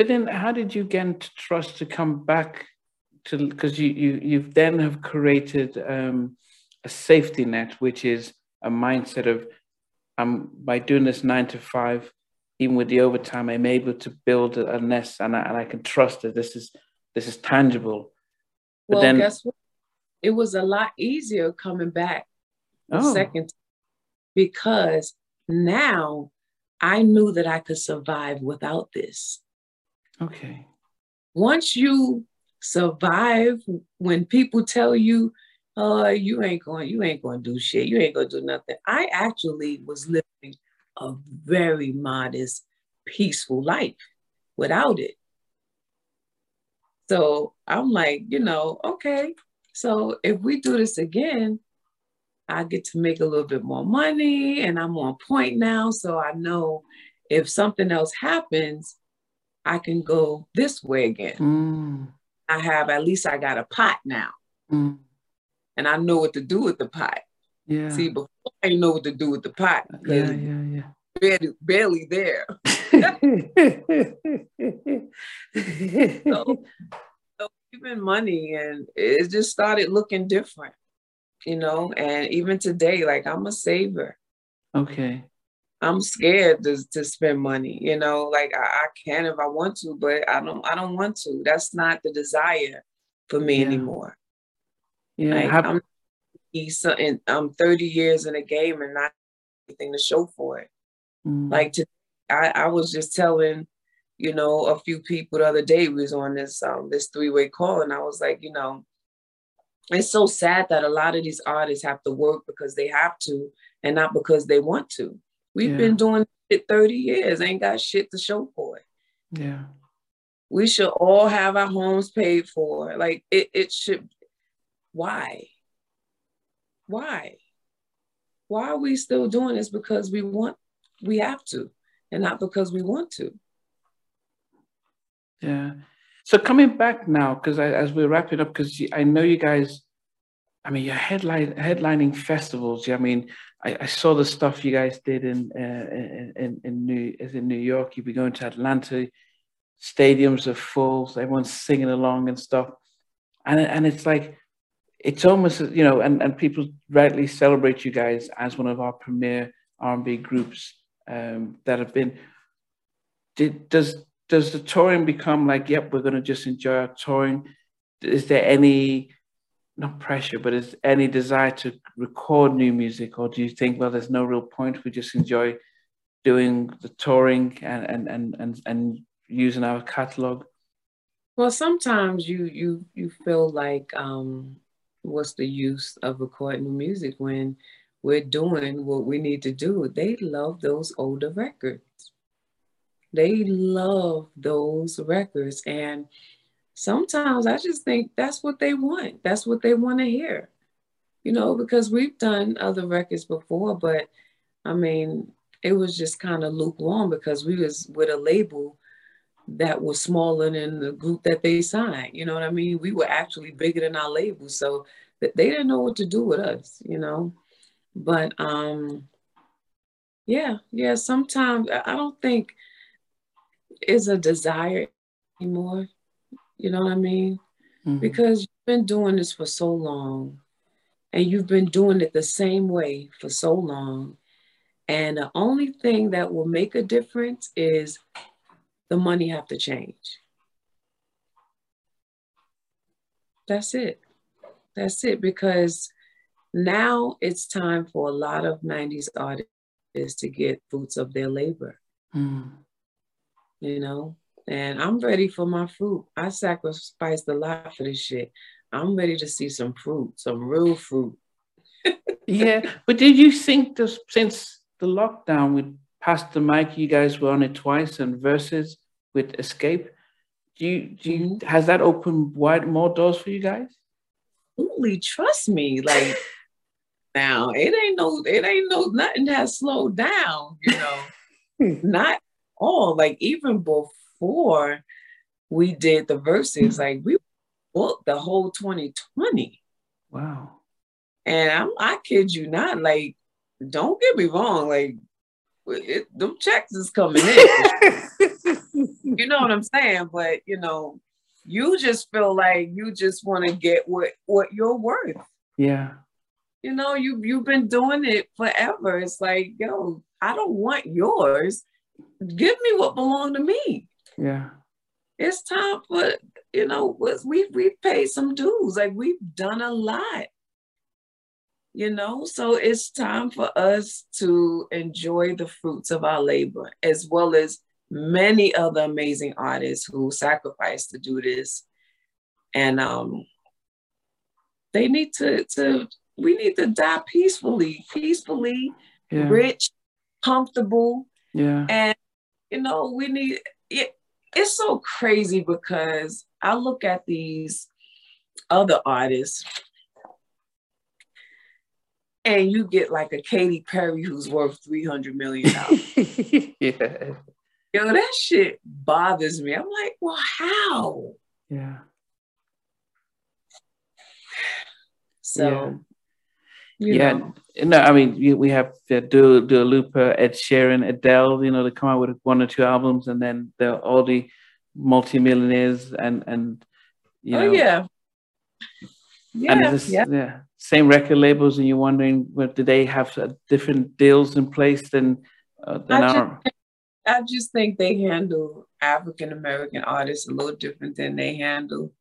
But then, how did you get to trust to come back to? Because you you you then have created um, a safety net, which is a mindset of, um, by doing this nine to five, even with the overtime, I'm able to build a nest, and I, and I can trust that this is this is tangible. But well, then, guess what? It was a lot easier coming back the oh. second because now I knew that I could survive without this. Okay. Once you survive, when people tell you, "Oh, you ain't going, you ain't going to do shit, you ain't going to do nothing," I actually was living a very modest, peaceful life without it. So I'm like, you know, okay. So if we do this again, I get to make a little bit more money and I'm on point now. So I know if something else happens, I can go this way again. Mm. I have at least I got a pot now. Mm. And I know what to do with the pot. Yeah. See, before I didn't know what to do with the pot. Yeah, yeah, yeah. Barely, barely there. so, so even money and it just started looking different, you know. And even today, like I'm a saver. Okay. I'm scared to, to spend money, you know, like I, I, can if I want to, but I don't I don't want to. That's not the desire for me yeah. anymore. Yeah. Like, Have- I'm and I'm 30 years in a game and not anything to show for it. Mm. Like to I, I was just telling, you know, a few people the other day we was on this um this three-way call and I was like, you know, it's so sad that a lot of these artists have to work because they have to and not because they want to. We've yeah. been doing it 30 years, ain't got shit to show for it. Yeah. We should all have our homes paid for. Like it, it should why? Why? Why are we still doing this? Because we want we have to, and not because we want to. Yeah. So coming back now, because as we're wrapping up, because I know you guys, I mean, you're headline headlining festivals. I mean, I, I, saw the stuff you guys did in uh, in in New is in New York. You'd be going to Atlanta, stadiums are full, so everyone's singing along and stuff, and and it's like it's almost you know, and and people rightly celebrate you guys as one of our premier R and B groups um, that have been. Did, does does the touring become like, yep, we're going to just enjoy our touring? Is there any not pressure, but is any desire to record new music, or do you think, well, there's no real point? We just enjoy doing the touring and and and and, and using our catalog. Well, sometimes you you you feel like um, what's the use of recording music when we're doing what we need to do? They love those older records. They love those records, and sometimes I just think that's what they want. That's what they want to hear. You know, because we've done other records before, but I mean, it was just kind of lukewarm because we was with a label that was smaller than the group that they signed. You know what I mean? We were actually bigger than our label, so they didn't know what to do with us. You know, but um, yeah, yeah. Sometimes I don't think it's a desire anymore. You know what I mean? Mm-hmm. Because you've been doing this for so long and you've been doing it the same way for so long. And the only thing that will make a difference is the money have to change. That's it. That's it. Because now it's time for a lot of 90s artists to get fruits of their labor. Mm. You know, and I'm ready for my fruit. I sacrificed a lot for this shit. I'm ready to see some fruit, some real fruit. yeah, but did you think this since the lockdown with Pastor Mike, you guys were on it twice, and Verzuz with Xscape? Do you do you mm-hmm. has that opened wide more doors for you guys? Absolutely, trust me. Like now, it ain't no, it ain't no nothing has slowed down. You know, not all. Like even before before we did the verses, like we booked the whole 2020. Wow. And I'm, I kid you not, like, don't get me wrong, like, it, them checks is coming in. you know what I'm saying? But you know, you just feel like you just want to get what what you're worth. Yeah. You know, you you've been doing it forever. It's like, yo, I don't want yours. Give me what belonged to me. Yeah. It's time for you know we we've paid some dues. Like we've done a lot. You know, so it's time for us to enjoy the fruits of our labor as well as many other amazing artists who sacrificed to do this. And um, they need to, to we need to die peacefully, peacefully, yeah. rich, comfortable. Yeah. And you know, we need it, it's so crazy because I look at these other artists and you get like a Katy Perry who's worth 300 million dollars. yeah. Yo, that shit bothers me. I'm like, well, how? Yeah. So, yeah. Know. No, I mean, we have uh, Dua, Dua Lipa, Ed Sheeran, Adele, you know, they come out with one or two albums and then they're all the multimillionaires and, and, you oh, know. Oh, yeah. Yeah, and this, yeah. yeah. Same record labels, and you're wondering, well, do they have uh, different deals in place than, uh, than I our. I just think they handle African American artists a little different than they handle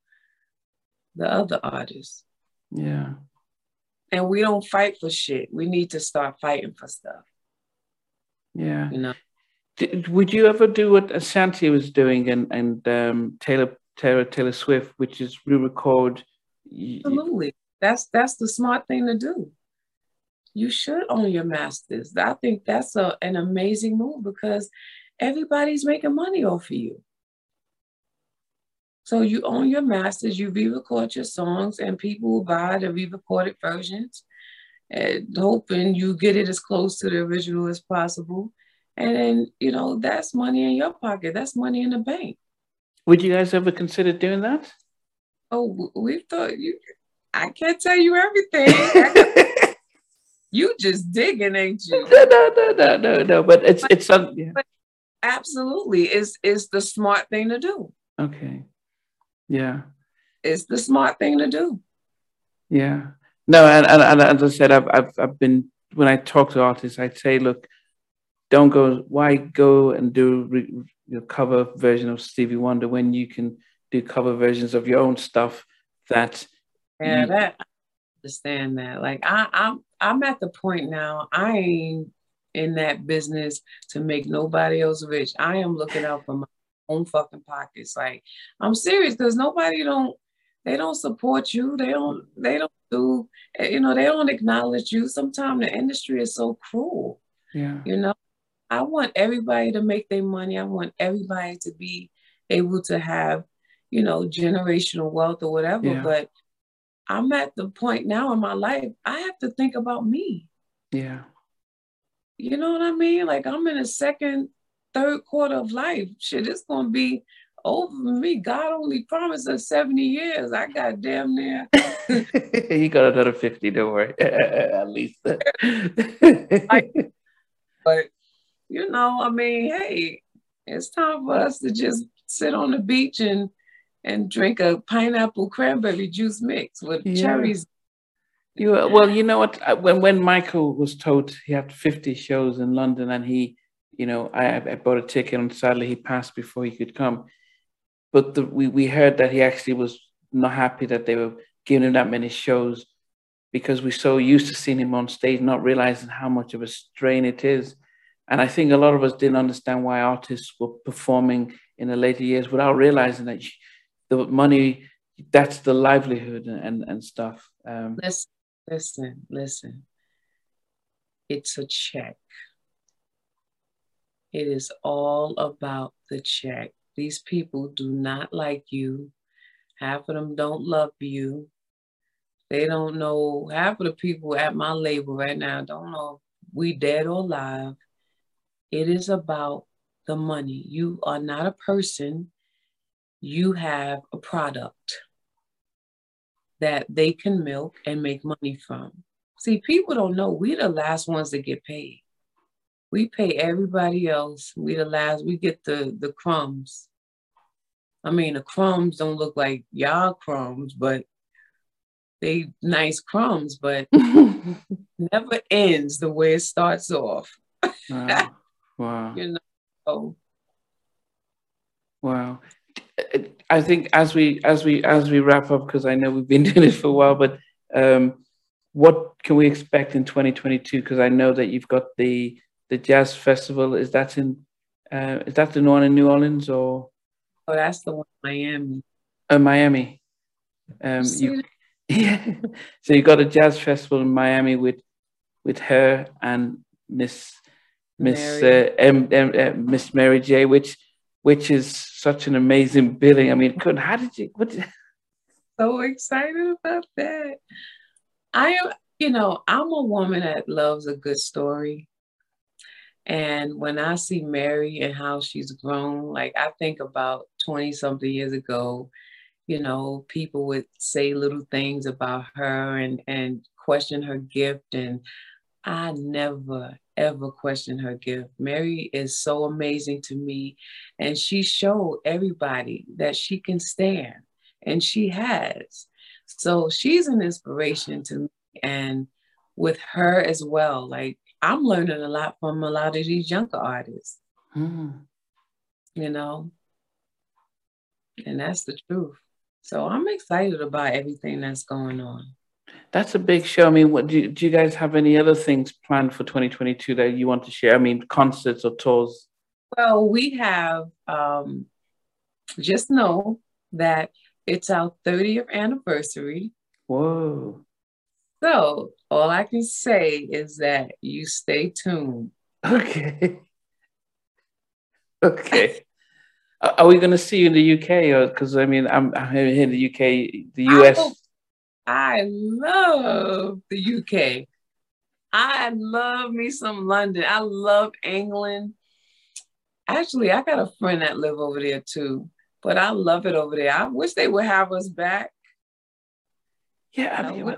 the other artists. Yeah. And we don't fight for shit. We need to start fighting for stuff. Yeah. You know. Did, would you ever do what Ashanti was doing and and um, Taylor Taylor Taylor Swift, which is re-record? Absolutely. That's that's the smart thing to do. You should own your masters. I think that's a, an amazing move because everybody's making money off of you. So you own your masters, you re-record your songs, and people will buy the re-recorded versions, and hoping you get it as close to the original as possible. And then, you know, that's money in your pocket. That's money in the bank. Would you guys ever consider doing that? Oh, we thought you. I can't tell you everything. you just digging, ain't you? No, no, no, no, no, no. But it's it's something. Yeah. Absolutely, it's it's the smart thing to do. Okay. Yeah. It's the smart thing to do. Yeah. No, and, and, and as I said, I've, I've, I've been, when I talk to artists, I'd say, look, don't go, why go and do re, your cover version of Stevie Wonder when you can do cover versions of your own stuff that. Yeah, you, that, I understand that. Like, I, I'm, I'm at the point now, I ain't in that business to make nobody else rich. I am looking out for my own fucking pockets. Like I'm serious because nobody don't they don't support you. They don't they don't do eh, you know they don't acknowledge you. Sometimes the industry is so cruel. Yeah. You know, I want everybody to make their money. I want everybody to be able to have, you know, generational wealth or whatever. Yeah. But I'm at the point now in my life, I have to think about me. Yeah. You know what I mean? Like I'm in a second third quarter of life. Shit, it's gonna be over me. God only promised us 70 years. I got damn near. you got another 50, don't worry. At least. but you know, I mean, hey, it's time for us to just sit on the beach and and drink a pineapple cranberry juice mix with yeah. cherries. You well, you know what? When when Michael was told he had 50 shows in London and he you know, I, I bought a ticket and sadly he passed before he could come. But the, we, we heard that he actually was not happy that they were giving him that many shows because we're so used to seeing him on stage, not realizing how much of a strain it is. And I think a lot of us didn't understand why artists were performing in the later years without realizing that the money, that's the livelihood and, and stuff. Um, listen, listen, listen. It's a check. It is all about the check. These people do not like you. Half of them don't love you. They don't know, half of the people at my label right now don't know we dead or alive. It is about the money. You are not a person. You have a product that they can milk and make money from. See, people don't know we're the last ones that get paid we pay everybody else. We the last, we get the the crumbs. I mean, the crumbs don't look like y'all crumbs, but they nice crumbs, but never ends the way it starts off. wow. wow. You know. Wow. I think as we as we as we wrap up, because I know we've been doing it for a while, but um, what can we expect in 2022? Because I know that you've got the the jazz festival. Is that in uh, is that the one in New Orleans or? Oh, that's the one in Miami. Oh, Miami. Um, you, yeah. so you got a jazz festival in Miami with with her and Miss Miss uh, M, M, uh, Miss Mary J, which which is such an amazing billing. I mean, couldn't how did you what? Did, so excited about that. I am, you know, I'm a woman that loves a good story. And when I see Mary and how she's grown, like I think about 20 something years ago, you know, people would say little things about her and, and question her gift. And I never, ever question her gift. Mary is so amazing to me. And she showed everybody that she can stand, and she has. So she's an inspiration to me. And with her as well, like I'm learning a lot from a lot of these younger artists. Mm. You know? And that's the truth. So I'm excited about everything that's going on. That's a big show. I mean, what do you, do you guys have any other things planned for 2022 that you want to share? I mean, concerts or tours? Well, we have um, just know that it's our 30th anniversary. Whoa. So all I can say is that you stay tuned. Okay. Okay. Are we going to see you in the UK? Or because I mean, I'm, I'm here in the UK, the US. I, I love the UK. I love me some London. I love England. Actually, I got a friend that live over there too, but I love it over there. I wish they would have us back. Yeah, I mean, I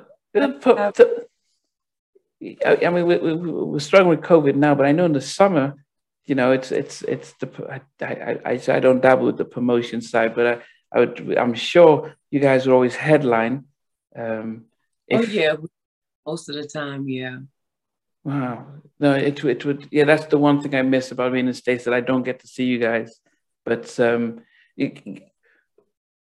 mean, we, we, we're struggling with COVID now, but I know in the summer, you know, it's it's it's the I I, I, I don't dabble with the promotion side, but I, I would I'm sure you guys are always headline. Um, oh, if, oh yeah, most of the time, yeah. Wow, no, it it would yeah. That's the one thing I miss about being in the states that I don't get to see you guys. But um, it,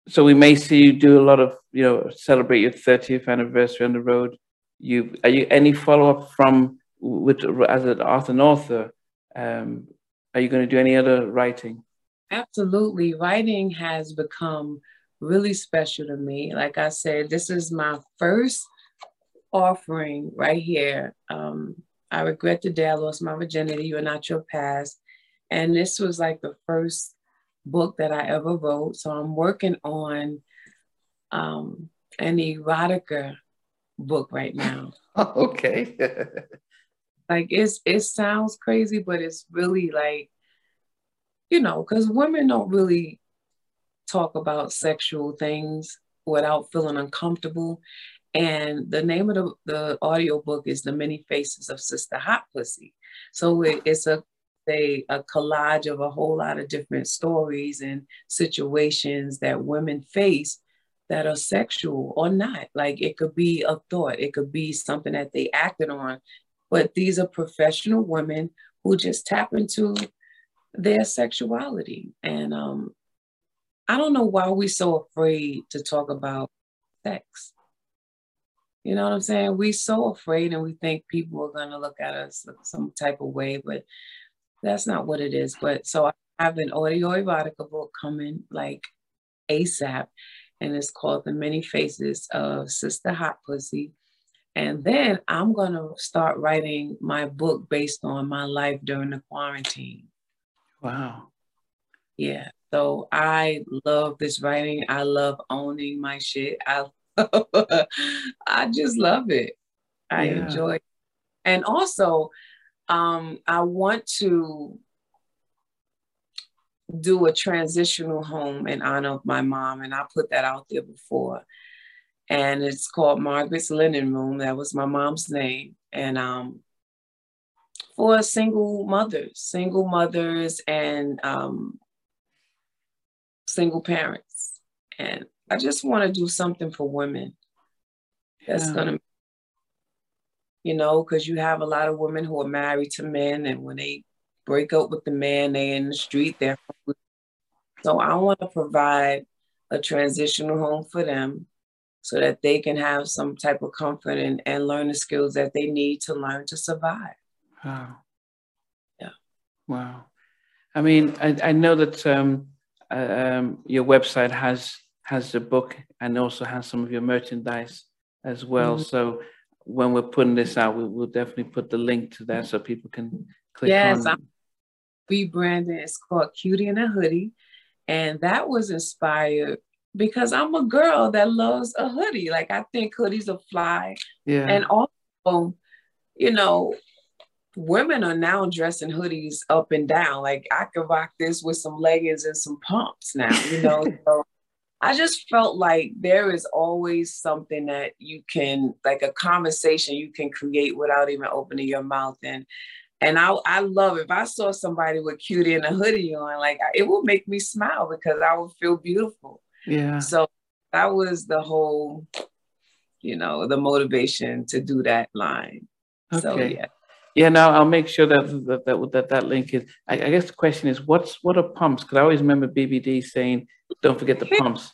so we may see you do a lot of you know celebrate your 30th anniversary on the road you are you any follow up from with as an author and author? Um, are you going to do any other writing? Absolutely, writing has become really special to me. Like I said, this is my first offering right here. Um, I regret the day I lost my virginity. You are not your past, and this was like the first book that I ever wrote. So I'm working on um, an erotica book right now. okay. like it's it sounds crazy, but it's really like, you know, because women don't really talk about sexual things without feeling uncomfortable. And the name of the, the audio book is The Many Faces of Sister Hot Pussy. So it, it's a, a a collage of a whole lot of different stories and situations that women face that are sexual or not. Like it could be a thought, it could be something that they acted on. But these are professional women who just tap into their sexuality. And um, I don't know why we're so afraid to talk about sex. You know what I'm saying? We're so afraid and we think people are going to look at us some type of way, but that's not what it is. But so I have an audio erotica book coming like ASAP and it's called The Many Faces of Sister Hot Pussy. And then I'm going to start writing my book based on my life during the quarantine. Wow. Yeah. So I love this writing. I love owning my shit. I I just love it. I yeah. enjoy it. And also, um, I want to do a transitional home in honor of my mom, and I put that out there before. And it's called Margaret's Linen Room. That was my mom's name. And um, for single mothers, single mothers, and um, single parents. And I just want to do something for women that's yeah. going to, you know, because you have a lot of women who are married to men, and when they break up with the man, they in the street, they're so I want to provide a transitional home for them so that they can have some type of comfort and, and learn the skills that they need to learn to survive. Wow. Yeah. Wow. I mean, I, I know that um, uh, um, your website has has the book and also has some of your merchandise as well. Mm-hmm. So when we're putting this out, we, will definitely put the link to that so people can click yes, on. Rebranding. It's called Cutie in a Hoodie. And that was inspired because I'm a girl that loves a hoodie. Like I think hoodies are fly. Yeah. And also, you know, women are now dressing hoodies up and down. Like I could rock this with some leggings and some pumps now, you know. so I just felt like there is always something that you can, like a conversation you can create without even opening your mouth. And and I, I love if I saw somebody with cutie and a hoodie on, like it would make me smile because I would feel beautiful. Yeah. So that was the whole, you know, the motivation to do that line. Okay. So yeah. Yeah, now I'll make sure that that that that, that link is. I, I guess the question is, what's what are pumps? Because I always remember BBD saying, "Don't forget the pumps."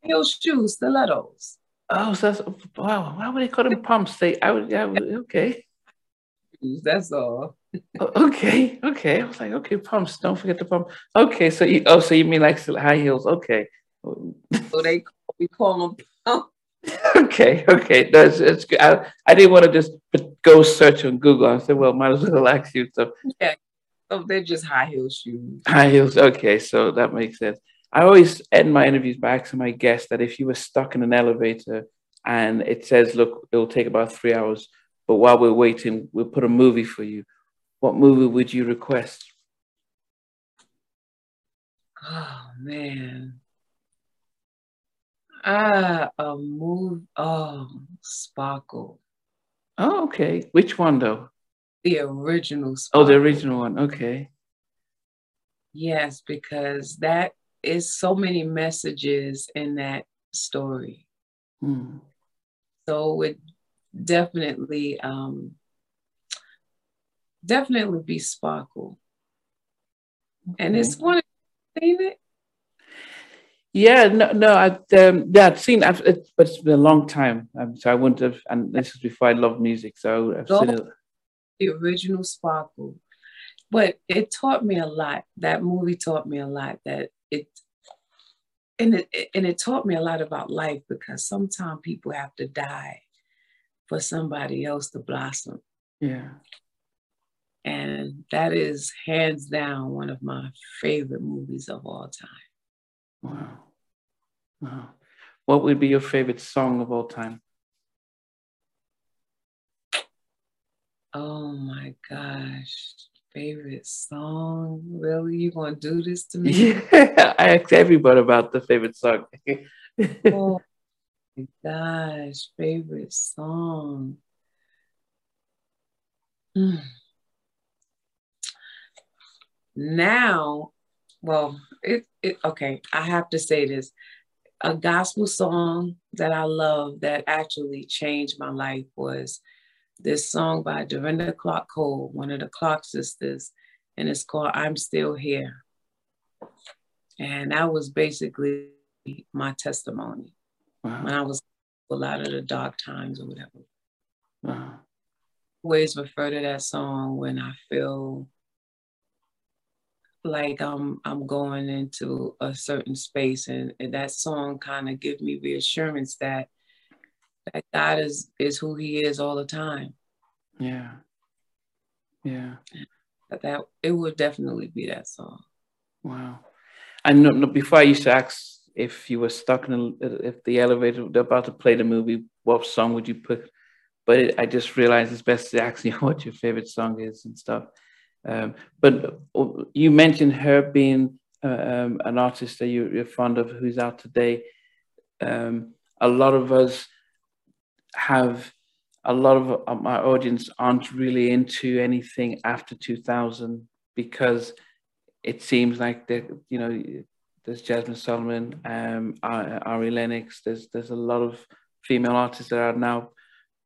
Heel shoes, stilettos. Oh, so that's wow. Why would they call them pumps? They, I would, yeah, okay. That's all. Oh, okay, okay. I was like, okay, pumps. Don't forget the pump. Okay, so you oh, so you mean like high heels? Okay. So they we call them pumps. okay, okay. That's it's good. I, I didn't want to just go search on Google. I said, well, might as well ask you. So yeah, oh, they're just high heel shoes. High heels. Okay, so that makes sense. I always end my interviews by asking my guests that if you were stuck in an elevator and it says, look, it will take about three hours but while we're waiting, we'll put a movie for you. What movie would you request? Oh man. Ah, a movie. Oh, Sparkle. Oh, okay. Which one though? The original. Sparkle. Oh, the original one. Okay. Yes, because that is so many messages in that story. Hmm. So it definitely um, definitely be sparkle. Okay. And it's one seen it. Yeah, no, no, I um, yeah, I've seen, I've, it, but it's been a long time, um, so I wouldn't have. And this is before I love music, so I've seen it. The original Sparkle, but it taught me a lot. That movie taught me a lot. That it, and it and it taught me a lot about life because sometimes people have to die for somebody else to blossom. Yeah. And that is hands down one of my favorite movies of all time. Wow. Wow. What would be your favorite song of all time? Oh my gosh. Favorite song? Really? You gonna do this to me? Yeah, I asked everybody about the favorite song. oh my gosh, favorite song. Mm. Now, well, it, it okay, I have to say this. A gospel song that I love that actually changed my life was this song by Dorinda Clark Cole, one of the Clark sisters, and it's called I'm Still Here. And that was basically my testimony wow. when I was a lot of the dark times or whatever. Wow. Always refer to that song when I feel like I'm I'm going into a certain space and, and that song kind of gives me reassurance that that God is is who he is all the time. Yeah. Yeah. That, that it would definitely be that song. Wow. I know before I used to ask if you were stuck in a, if the elevator about to play the movie, what song would you put? But it, I just realized it's best to ask you what your favorite song is and stuff. Um, but uh, you mentioned her being uh, um, an artist that you, are fond of, who's out today. Um, a lot of us have a lot of my audience aren't really into anything after 2000 because it seems like that you know there's Jazmine Sullivan, um, Ari Lennox. There's there's a lot of female artists that are now,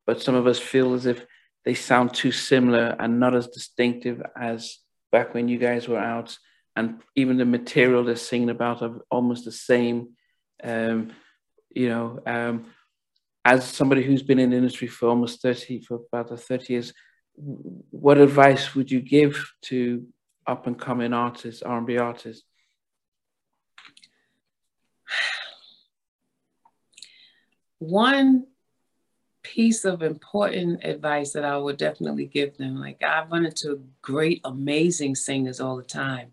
but some of us feel as if they sound too similar and not as distinctive as back when you guys were out. And even the material they're singing about are almost the same. Um, you know, um, as somebody who's been in the industry for almost 30, for about 30 years, what advice would you give to up and coming artists, R&B artists? One piece of important advice that I would definitely give them, like I've run into great, amazing singers all the time.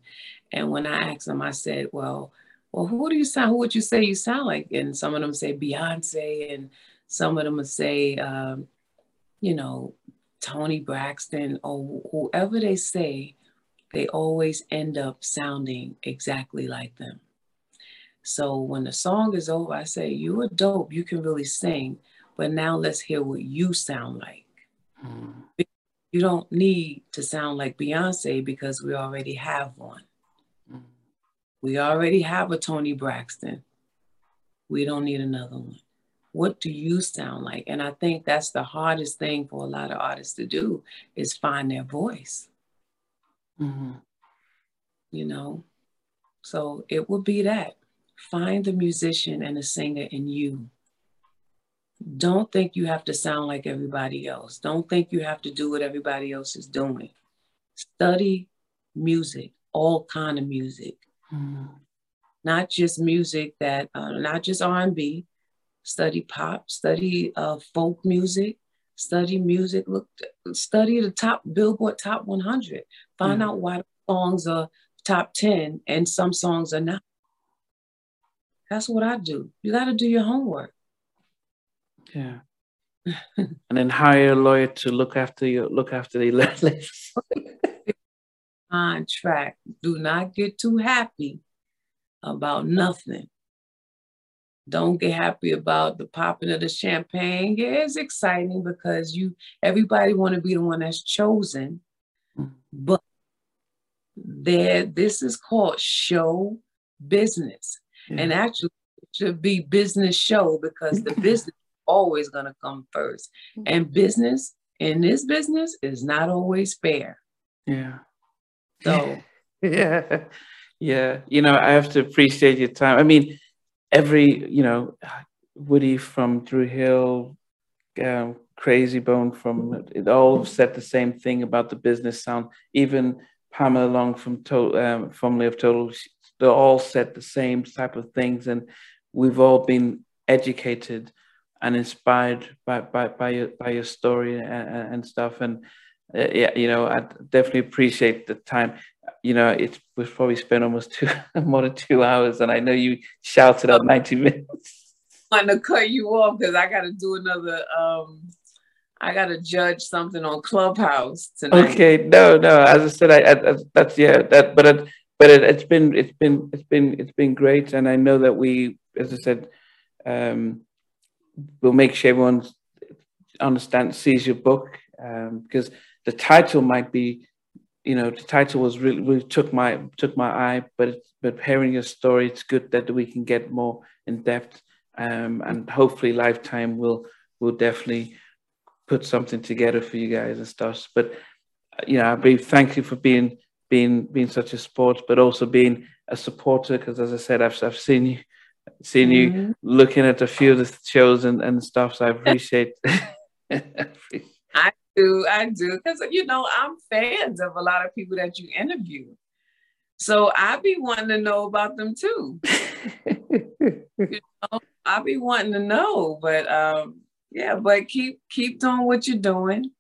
And when I ask them, I said, well, well, who do you sound, who would you say you sound like? And some of them say Beyonce, and some of them would say, um, you know, Toni Braxton, or whoever they say, they always end up sounding exactly like them. So when the song is over, I say, You are dope, you can really sing, but now let's hear what you sound like. Mm. You don't need to sound like Beyonce because we already have one. Mm. We already have a Toni Braxton. We don't need another one. What do you sound like? And I think that's the hardest thing for a lot of artists to do is find their voice. Mm-hmm. You know, so it will be that Find the musician and the singer in you. Don't think you have to sound like everybody else. Don't think you have to do what everybody else is doing. Study music, all kind of music. Mm. Not just music that, uh, not just R&B. Study pop, study uh, folk music, study music. Look, study the top Billboard Top 100. Find mm. out why songs are top 10 and some songs are not. That's what I do. You got to do your homework. Yeah. and then hire a lawyer to look after you, look after the list. Contract. Do not get too happy about nothing. Don't get happy about the popping of the champagne. Yeah, it's exciting because you everybody want to be the one that's chosen. Mm. But there, this is called show business. And actually, it should be business show because the business always going to come first. Mm-hmm. And business in this business is not always fair. Yeah. So, yeah. Yeah. You know, I have to appreciate your time. I mean, every, you know, Woody from Dru Hill, um, Krayzie Bone from it all said the same thing about the business sound. Even Pamela Long from to- um, formerly of Total, they all said the same type of things, and we've all been educated and inspired by by by your by your story and, and stuff. And uh, yeah, you know, I definitely appreciate the time. You know, it was probably spent almost two more than two hours, and I know you shouted out ninety minutes. I'm going to cut you off because I got to do another. um I got to judge something on Clubhouse tonight. Okay, no, no. As I said, I, I that's yeah, that. But it, but it, has been it's been it's been it's been great, and I know that we, as I said, um, we'll make sure everyone understands sees your book um, because the title might be, you know, the title was really, really took my took my eye, but but hearing your story, it's good that we can get more in depth, um, and hopefully, Lifetime will will definitely put something together for you guys and stuff. But you know, I be thank you for being being being such a sport, but also being a supporter. Because as I said, I've I've seen you seen mm-hmm. you looking at a few of the shows and, and stuff. So I appreciate. I do, I do, because you know I'm fans of a lot of people that you interview, so I be wanting to know about them too. you know, I be wanting to know, but um, yeah, but keep keep doing what you're doing,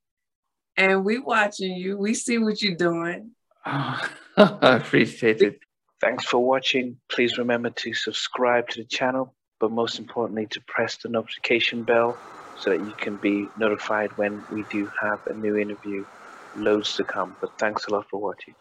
and we watching you. We see what you're doing, Ah, I appreciate it. Thanks for watching. Please remember to subscribe to the channel, but most importantly, to press the notification bell so that you can be notified when we do have a new interview. Loads to come, but thanks a lot for watching.